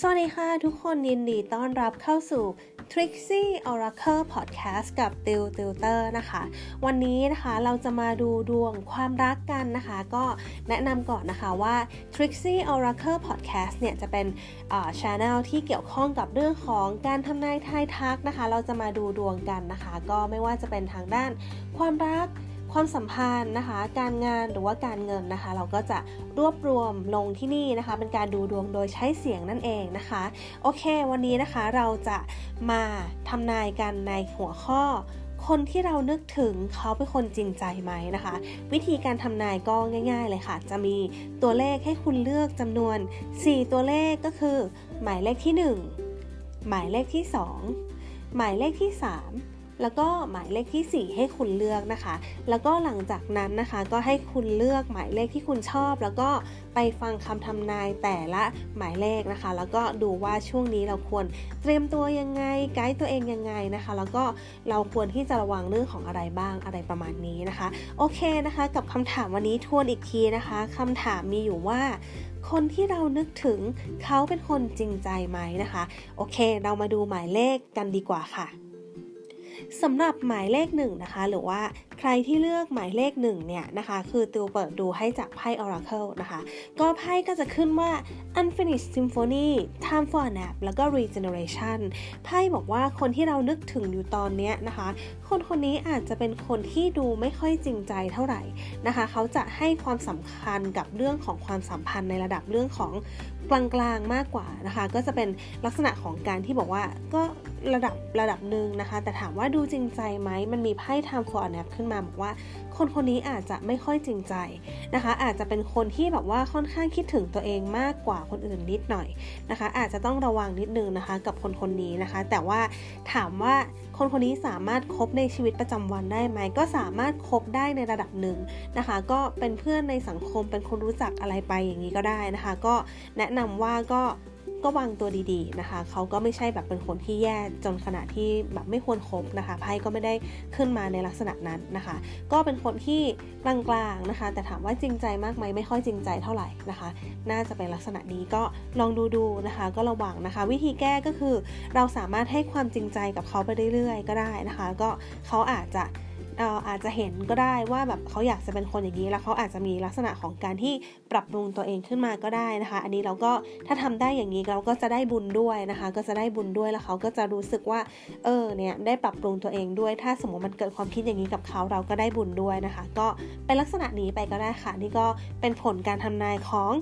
สวัสดีค่ะทุกคนยินดีต้อนรับเข้าสู่ Trixie Oracle Podcast กับติวติวเตอร์นะคะ วันนี้นะคะเราจะมาดูดวงความรักกันนะคะ ก็แนะนำก่อนนะคะว่า Trixie Oracle Podcast เนี่ยจะเป็นช anel ที่เกี่ยวข้องกับเรื่องของการทำนายทายทักนะคะ เราจะมาดูดวงกันนะคะ ก็ไม่ว่าจะเป็นทางด้านความรัก ความสัมพันธ์นะคะ การงานหรือว่าการเงินนะคะ เราก็จะรวบรวมลงที่นี่นะคะ เป็นการดูดวงโดยใช้เสียงนั่นเองนะคะ โอเค วันนี้นะคะเราจะมาทำนายกันในหัวข้อคนที่เรานึกถึงเขาเป็นคนจริงใจไหมนะคะ วิธีการทำนายก็ง่าย ๆ เลยค่ะ จะมีตัวเลขให้คุณเลือกจำนวน 4 ตัวเลขก็คือ หมายเลขที่ 1 หมายเลขที่ 2 หมายเลขที่ 3 แล้วก็หมายเลขที่ 4 ให้คุณเลือกนะคะ แล้วก็หลังจากนั้นนะคะก็ให้คุณเลือกหมายเลขที่คุณชอบ แล้วก็ไปฟังคำทำนายแต่ละหมายเลขนะคะ แล้วก็ดูว่าช่วงนี้เราควรเตรียมตัวยังไงไกด์ตัวเองยังไงนะคะ แล้วก็เราควรที่จะระวังเรื่องของอะไรบ้างอะไรประมาณนี้นะคะ โอเคนะคะ กับคำถามวันนี้ทวนอีกทีนะคะคำถามมีอยู่ว่าคนที่เรานึกถึงเขาเป็นคนจริงใจไหมนะคะ โอเค เรามาดูหมายเลขกันดีกว่าค่ะ สำหรับหมายเลขหนึ่งนะคะ หรือว่าใครที่เลือกหมายเลขหนึ่งเนี่ยนะคะ คือติวเปิดดูให้จากไพ่ Oracle นะคะ ก็ไพ่ก็จะขึ้นว่า Unfinished Symphony Time for a Nap แล้วก็ Regeneration ไพ่บอกว่าคนที่เรานึกถึงอยู่ตอนนี้นะคะ คนคนนี้อาจจะเป็นคนที่ดูไม่ค่อยจริงใจเท่าไหร่นะคะ เขาจะให้ความสำคัญกับเรื่องของความสัมพันธ์ในระดับเรื่องของกลางๆมากกว่านะคะ ก็จะเป็นลักษณะของการที่บอกว่าก็ ระดับระดับหนึ่งนะคะ แต่ถามว่าดูจริงใจไหมมันมีไพ่ time for a nap ขึ้นมาบอกว่า คนคนนี้อาจจะไม่ค่อยจริงใจนะคะ อาจจะเป็นคนที่แบบว่าค่อนข้างคิดถึงตัวเองมากกว่าคนอื่นนิดหน่อยนะคะ อาจจะต้องระวังนิดนึงนะคะ กับคนคนนี้นะคะ แต่ว่าถามว่าคนคนนี้สามารถคบในชีวิตประจำวันได้ไหมก็สามารถคบได้ในระดับหนึ่งนะคะ ก็เป็นเพื่อนในสังคมเป็นคนรู้จักอะไรไปอย่างนี้ก็ได้นะคะ ก็แนะนำว่าก็ ก็วางตัวดีๆนะคะ เขาก็ไม่ใช่แบบเป็นคนที่แย่จนขนาดที่แบบไม่ควรคบนะคะ ไพ่ก็ไม่ได้ขึ้นมาในลักษณะนั้นนะคะ ก็เป็นคนที่กลางๆนะคะ แต่ถามว่าจริงใจมากไหมไม่ค่อยจริงใจเท่าไหร่นะคะ น่าจะเป็นลักษณะนี้ก็ลองดูดูนะคะ ก็ระวังนะคะ วิธีแก้ก็คือเราสามารถให้ความจริงใจกับเขาไปเรื่อยๆ ก็ได้นะคะ ก็เขาอาจจะ อาจจะเห็นก็ได้ว่าแบบเขาอยากจะเป็นคนอย่างนี้ แล้วเขาอาจจะมีลักษณะของการที่ปรับปรุงตัวเองขึ้นมาก็ได้นะคะ อันนี้เราก็ถ้าทำได้อย่างนี้เราก็จะได้บุญด้วยนะคะ ก็จะได้บุญด้วยแล้วเขาก็จะรู้สึกว่า เออเนี่ยได้ปรับปรุงตัวเองด้วย ถ้าสมมติมันเกิดความคิดอย่างนี้กับเขาเราก็ได้บุญด้วยนะคะ ก็เป็นลักษณะนี้ไปก็ได้ค่ะนี่ก็เป็นผลการทำนายของ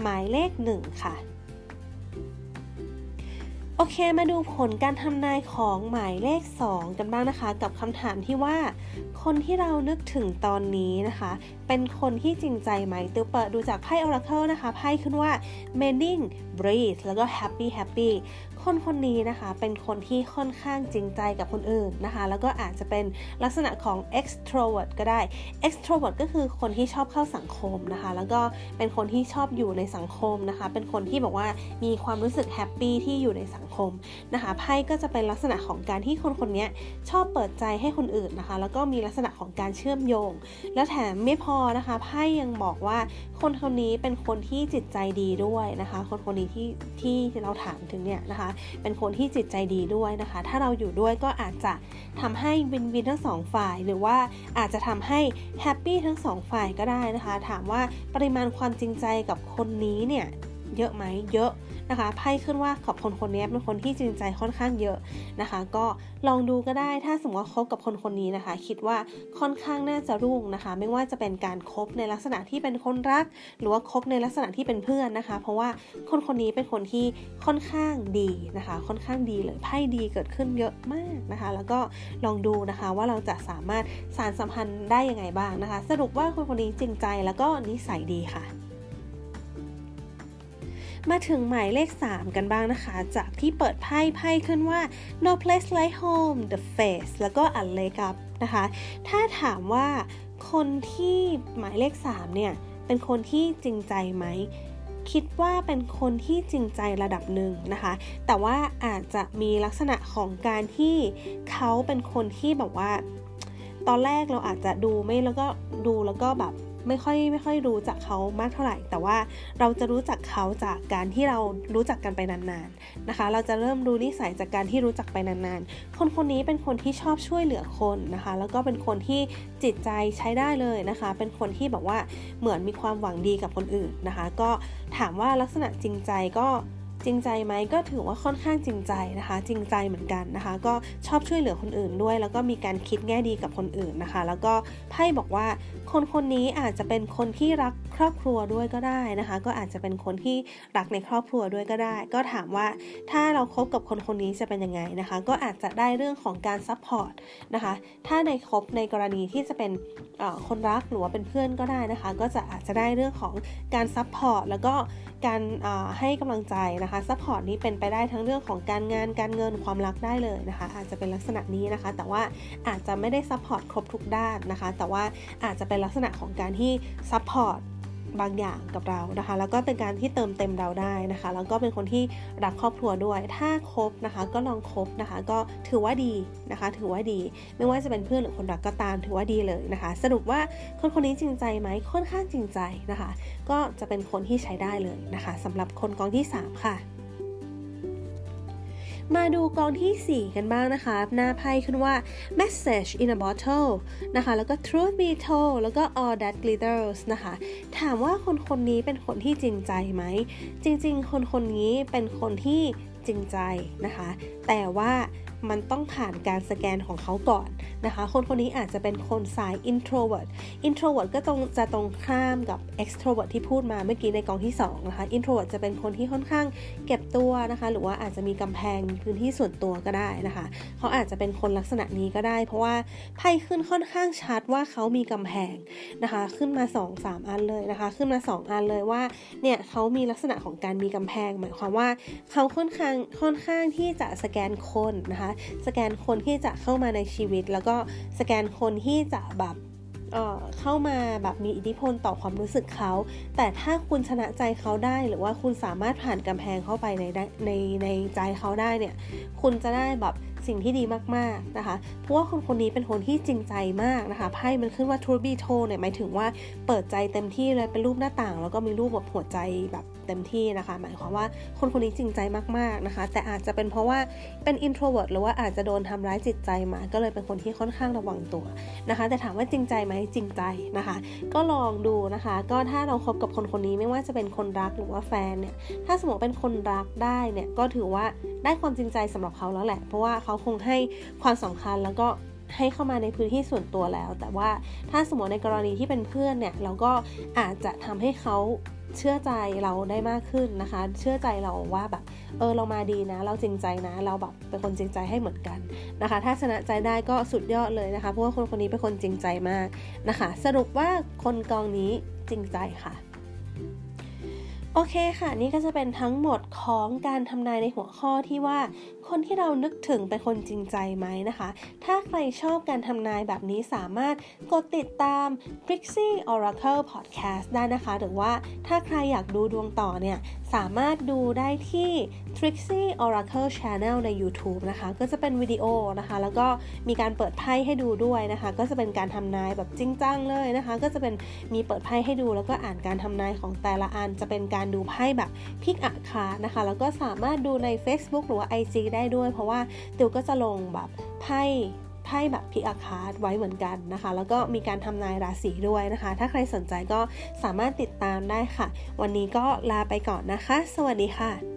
หมายเลขหนึ่งค่ะ โอเคมาดูผลการทำนายของหมายเลข 2 กันบ้างนะคะ กับคำถามที่ว่า คนที่เรานึกถึงตอนนี้นะคะเป็นคนที่จริงใจไหมตัวเปิดดูจากไพ่ Oracle นะคะ ไพ่ขึ้นว่า Mending Breathe แล้วก็ Happy Happy คนคนนี้นะคะ เป็นคนที่ค่อนข้างจริงใจกับคนอื่นนะคะ แล้วก็อาจจะเป็นลักษณะของ extrovert ก็ได้ extrovert ก็คือคนที่ชอบเข้าสังคมนะคะ แล้วก็เป็นคนที่ชอบอยู่ในสังคมนะคะ เป็นคนที่บอกว่ามีความรู้สึกแฮปปี้ที่อยู่ในสังคมนะคะ ไพ่ก็จะเป็นลักษณะของการที่คนคนนี้ชอบเปิดใจให้คนอื่นนะคะ แล้วก็มีลักษณะของการเชื่อมโยง แล้วแถมไม่พอนะคะไพ่ยังบอกว่าคนคนนี้เป็นคนที่จิตใจดีด้วยนะคะ คนคนนี้ที่ที่เราถามถึงเนี่ยนะคะ เป็นคนที่จิตใจดีด้วยนะคะ ถ้าเราอยู่ด้วยก็อาจจะทำให้วินวินทั้งสองฝ่าย หรือว่าอาจจะทำให้แฮปปี้ทั้งสองฝ่ายก็ได้นะคะ ถามว่าปริมาณความจริงใจกับคนนี้เนี่ย เยอะไหมเยอะนะคะไพ่ขึ้นว่าขอบคนคนนี้เป็นคนที่จริงใจค่อนข้างเยอะนะคะ ก็ลองดูก็ได้ถ้าสมมติว่าคบกับคนคนนี้นะคะ คิดว่าค่อนข้างน่าจะรุ่งนะคะ ไม่ว่าจะเป็นการครบในลักษณะที่เป็นคนรัก หรือว่าคบในลักษณะที่เป็นเพื่อนนะคะ เพราะว่าคนคนนี้เป็นคนที่ค่อนข้างดีนะคะ ค่อนข้างดีเลยไพ่ดีเกิดขึ้นเยอะมากนะคะ แล้วก็ลองดูนะคะว่าเราจะสามารถสารสัมพันธ์ได้ยังไงบ้างนะคะ สรุปว่าคนคนนี้จริงใจแล้วก็นิสัยดีค่ะ มาถึงหมายเลข 3 กันบ้างนะคะ จากที่เปิดไพ่ไพ่ขึ้นว่า no place like home the face แล้วก็ a leg up นะคะ ถ้าถามว่าคนที่หมายเลข 3 เนี่ย เป็นคนที่จริงใจไหม คิดว่าเป็นคนที่จริงใจระดับหนึ่งนะคะ แต่ว่าอาจจะมีลักษณะของการที่เขาเป็นคนที่แบบว่า ตอนแรกเราอาจจะดูไม่แล้วก็ดูแล้วก็แบบ ไม่ค่อยไม่ค่อยรู้จักเขามากเท่าไหร่ แต่ว่าเราจะรู้จักเขาจากการที่เรารู้จักกันไปนานๆนะคะ เราจะเริ่มรู้นิสัยจากการที่รู้จักไปนานๆ คนคนนี้เป็นคนที่ชอบช่วยเหลือคนนะคะ แล้วก็เป็นคนที่จิตใจใช้ได้เลยนะคะ เป็นคนที่แบบว่าเหมือนมีความหวังดีกับคนอื่นนะคะ ก็ถามว่าลักษณะจริงใจก็ จริงใจไหมก็ถือว่าค่อนข้างจริงใจนะคะ จริงใจเหมือนกันนะคะ ก็ชอบช่วยเหลือคนอื่นด้วย แล้วก็มีการคิดแง่ดีกับคนอื่นนะคะ แล้วก็ไพ่บอกว่าคนคนนี้อาจจะเป็นคนที่รักครอบครัวด้วยก็ได้นะคะ ก็อาจจะเป็นคนที่รักในครอบครัวด้วยก็ได้ ก็ถามว่าถ้าเราคบกับคนคนนี้จะเป็นยังไงนะคะ ก็อาจจะได้เรื่องของการ support นะคะ ถ้าในคบในกรณีที่จะเป็นคนรักหรือว่าเป็นเพื่อนก็ได้นะคะ ก็จะอาจจะได้เรื่องของการ support แล้วก็ การให้กำลังใจนะคะ support นี้เป็นไปได้ทั้งเรื่องของการงานการเงินความรักได้เลยนะคะ อาจจะเป็นลักษณะนี้นะคะ แต่ว่าอาจจะไม่ได้ support ครบทุกด้านนะคะ แต่ว่าอาจจะเป็นลักษณะของการที่ support บางอย่างกับเรานะคะ แล้วก็เป็นการที่เติมเต็มเราได้นะคะ แล้วก็เป็นคนที่รักครอบครัวด้วย ถ้าคบนะคะ ก็ลองคบนะคะ ก็ถือว่าดีนะคะ ถือว่าดี ไม่ว่าจะเป็นเพื่อนหรือคนรักก็ตามถือว่าดีเลยนะคะ สรุปว่าคนคนนี้จริงใจไหมค่อนข้างจริงใจนะคะ ก็จะเป็นคนที่ใช้ได้เลยนะคะสำหรับคนกองที่ 3 ค่ะ มาดูกองที่ 4 กันบ้างนะคะ หน้าไพ่ขึ้นว่า message in a bottle นะคะ แล้วก็ truth be told แล้วก็ all that glitters นะคะ ถามว่าคนคนนี้เป็นคนที่จริงใจไหม จริง ๆ คนคนนี้เป็นคนที่ จริงใจนะคะ แต่ว่ามันต้องผ่านการสแกนของเขาก่อนนะคะ คนคนนี้อาจจะเป็นคนสาย introvert introvert ก็ตรงจะตรงข้ามกับ extrovert ที่พูดมาเมื่อกี้ในกองที่2นะคะ introvert จะเป็นคนที่ค่อนข้างเก็บตัวนะคะ หรือว่าอาจจะมีกำแพงพื้นที่ส่วนตัวก็ได้นะคะ เขาอาจจะเป็นคนลักษณะนี้ก็ได้ เพราะว่าไพ่ขึ้นค่อนข้างชัดว่าเขามีกำแพงนะคะ ขึ้นมา 2-3 อันเลยนะคะ ขึ้นมา 2 อันเลยว่าเนี่ยเขามีลักษณะของการมีกำแพง หมายความว่าเขาค่อนข้างค่อนข้างที่จะสแกนคนนะคะ สแกนคนที่จะเข้ามาในชีวิต แล้วก็สแกนคนที่จะแบบเข้ามาแบบมีอิทธิพลต่อความรู้สึกเขา แต่ถ้าคุณชนะใจเขาได้หรือว่าคุณสามารถผ่านกำแพงเข้าไปในในในใจเขาได้เนี่ย คุณจะได้แบบสิ่งที่ดีมากๆนะคะ เพราะว่าคนคนนี้เป็นคนที่จริงใจมากนะคะ ไพ่มันขึ้นว่า True Be Told เนี่ยหมายถึงว่าเปิดใจเต็มที่เลยเป็นรูปหน้าต่าง แล้วก็มีรูปแบบหัวใจแบบ เต็มที่นะคะ หมายความว่าคนคนนี้จริงใจมากๆนะคะ แต่อาจจะเป็นเพราะว่าเป็น introvert หรือว่าอาจจะโดนทำร้ายจิตใจมา ก็เลยเป็นคนที่ค่อนข้างระวังตัวนะคะ แต่ถามว่าจริงใจไหมจริงใจนะคะ ก็ลองดูนะคะ ก็ถ้าเราครบกับคนคนนี้ไม่ว่าจะเป็นคนรักหรือว่าแฟนเนี่ย ถ้าสมมติเป็นคนรักได้เนี่ยก็ถือว่าได้ความจริงใจสำหรับเขาแล้วแหละ เพราะว่าเขาคงให้ความสำคัญแล้วก็ให้เข้ามาในพื้นที่ส่วนตัวแล้ว แต่ว่าถ้าสมมติในกรณีที่เป็นเพื่อนเนี่ย เราก็อาจจะทำให้เขา เชื่อใจเราได้มากขึ้นนะคะ เชื่อใจเราว่าแบบเออเรามาดีนะ เราจริงใจนะ เราแบบเป็นคนจริงใจให้เหมือนกันนะคะ ถ้าชนะใจได้ก็สุดยอดเลยนะคะ เพราะว่าคนคนนี้เป็นคนจริงใจมากนะคะ สรุปว่าคนกองนี้จริงใจค่ะ โอเคค่ะ นี่ก็จะเป็นทั้งหมดของการทำนายในหัวข้อที่ว่า คนที่เรานึกถึงเป็นคนจริงใจไหมนะคะ ถ้าใครชอบการทำนายแบบนี้สามารถกดติดตาม Trixie Oracle Podcast ได้นะคะ หรือว่าถ้าใครอยากดูดวงต่อเนี่ย สามารถดูได้ที่ Trixie Oracle Channel ใน YouTube นะคะ ก็จะเป็นวิดีโอนะคะ แล้วก็มีการเปิดไพ่ให้ดูด้วยนะคะ ก็จะเป็นการทำนายแบบจริงจังเลยนะคะ ก็จะเป็นมีเปิดไพ่ให้ดู แล้วก็อ่านการทำนายของแต่ละอัน จะเป็นการดูไพ่แบบพิกอาคานะคะ แล้วก็สามารถดูใน Facebook หรือว่า IG ได้ด้วย เพราะว่าติวก็จะลงแบบไพ่ พ่แบบพิอาคาร์ดไว้เหมือนกันนะคะ แล้วก็มีการทำนายราศีด้วยนะคะ ถ้าใครสนใจก็สามารถติดตามได้ค่ะ วันนี้ก็ลาไปก่อนนะคะ สวัสดีค่ะ